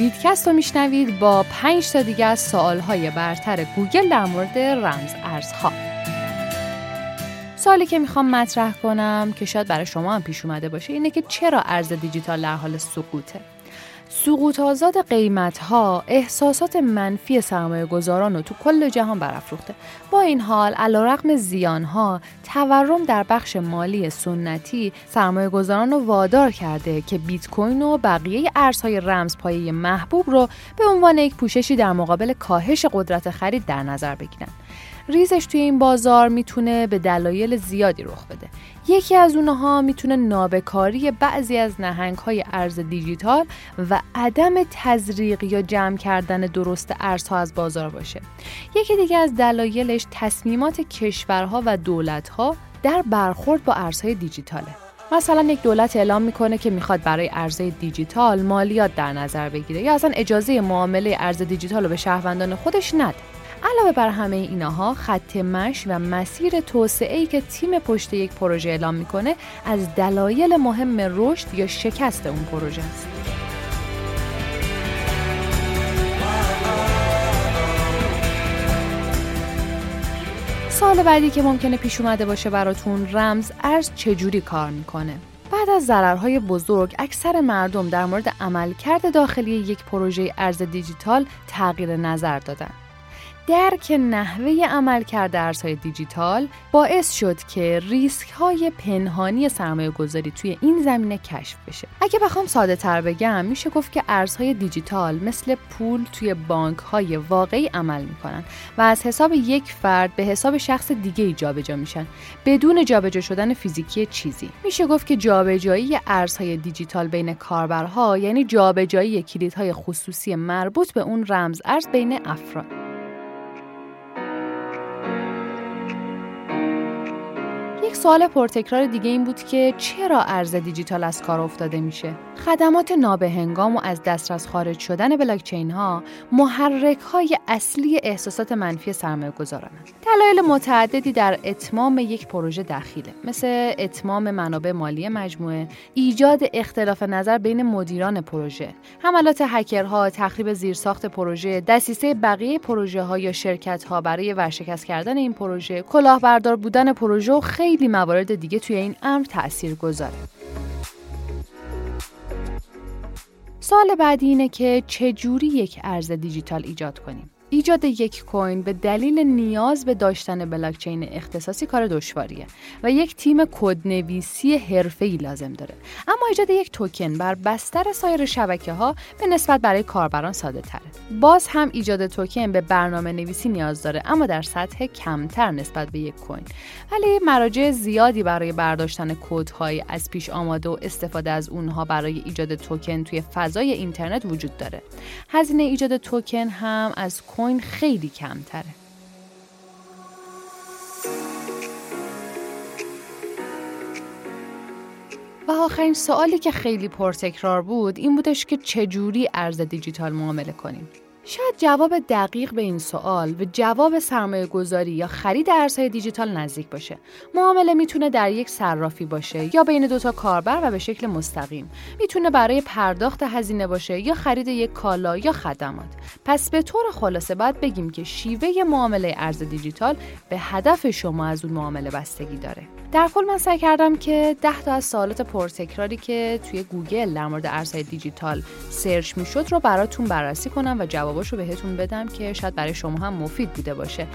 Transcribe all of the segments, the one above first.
بیتکست رو میشنوید با پنج تا دیگه از سوالهای برتر گوگل در مورد رمز ارزها. سوالی که می‌خوام مطرح کنم که شاید برای شما هم پیش اومده باشه اینه که چرا ارز دیجیتال در حال سقوطه؟ سقوط آزاد قیمت ها احساسات منفی سرمایه گذاران رو تو کل جهان برافروخته. با این حال علیرغم زیان ها تورم در بخش مالی سنتی سرمایه گذاران رو وادار کرده که بیت کوین و بقیه ارزهای رمزپایه محبوب رو به عنوان یک پوششی در مقابل کاهش قدرت خرید در نظر بگیرن. ریزش توی این بازار می‌تونه به دلایل زیادی رخ بده. یکی از اونها می‌تونه نابکاری بعضی از نهنگ های ارز دیجیتال و عدم تزریق یا جمع کردن درست ارزها از بازار باشه. یکی دیگه از دلایلش تصمیمات کشورها و دولتها در برخورد با ارزهای دیجیتاله. مثلا یک دولت اعلام می‌کنه که می‌خواد برای ارزهای دیجیتال مالیات در نظر بگیره یا اصلا اجازه معامله ارز دیجیتال رو به شهروندان خودش نده. علاوه بر همه اینها خط مش و مسیر توسعه ای که تیم پشت یک پروژه اعلام می‌کنه از دلایل مهم رشد یا شکست اون پروژه است. سال بعدی که ممکنه پیش اومده باشه براتون رمز ارز چجوری کار می‌کنه بعد از ضررهای بزرگ اکثر مردم در مورد عملکرد داخلی یک پروژه ارز دیجیتال تغییر نظر دادن درک نحوه عمل کرده ارزهای دیجیتال باعث شد که ریسک های پنهانی سرمایه گذاری توی این زمینه کشف بشه. اگه بخوام ساده تر بگم میشه گفت که ارزهای دیجیتال مثل پول توی بانک های واقعی عمل می‌کنن و از حساب یک فرد به حساب شخص دیگه ای جابجا میشن بدون جابجا شدن فیزیکی چیزی. میشه گفت که جابجایی ارزهای دیجیتال بین کاربرها یعنی جابجایی کلیدهای خصوصی مربوط به اون رمز ارز بین افراد. یک سوال پرتکرار دیگه این بود که چرا ارز دیجیتال از کار افتاده میشه؟ خدمات نابهنگام و از دسترس خارج شدن بلاکچین ها محرک های اصلی احساسات منفی سرمایه گذارانند. دلایل متعددی در اتمام یک پروژه دخیله مثل اتمام منابع مالی مجموعه، ایجاد اختلاف نظر بین مدیران پروژه، حملات هکرها، تخریب زیرساخت پروژه، دسیسه بقیه پروژه ها یا شرکت ها برای ورشکست کردن این پروژه، کلاهبردار بودن پروژه و خیلی موارد دیگه توی این امر تأثیر گذاره. سال بعدی اینه که چجوری یک ارز دیجیتال ایجاد کنیم. ایجاد یک کوین به دلیل نیاز به داشتن بلاکچین اختصاصی کار دشواریه و یک تیم کدنویسی حرفه‌ای لازم داره. اما ایجاد یک توکن بر بستر سایر شبکه ها به نسبت برای کاربران ساده تره باز هم ایجاد توکن به برنامه نویسی نیاز داره اما در سطح کمتر نسبت به یک کوین. ولی مراجع زیادی برای برداشتن کودهای از پیش آماده و استفاده از اونها برای ایجاد توکن توی فضای اینترنت وجود داره. هزینه ایجاد توکن هم از کوین خیلی کمتره. و آخرین سوالی که خیلی پرتکرار بود این بودش که چجوری ارز دیجیتال معامله کنیم. شاید جواب دقیق به این سوال و جواب سرمایه گذاری یا خرید ارزهای دیجیتال نزدیک باشه. معامله می‌تونه در یک صرافی باشه یا بین دوتا کاربر و به شکل مستقیم. می‌تونه برای پرداخت هزینه باشه یا خرید یک کالا یا خدمات. پس به طور خلاصه باید بگیم که شیوه معامله ارز دیجیتال به هدف شما از اون معامله بستگی داره. در کل من سعی کردم که ده تا از سوالات پرتکراری که توی گوگل در مورد ارزهای دیجیتال search می‌شد رو براتون بررسی کنم و جواباش بهتون بدم که شاید برای شما هم مفید بوده باشه.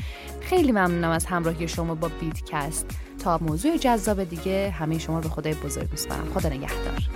خیلی ممنونم از همراهی شما با بیتکست. تا موضوع جذاب دیگه همه شما به خدای بزرگ میسپارم. خدا نگهدار.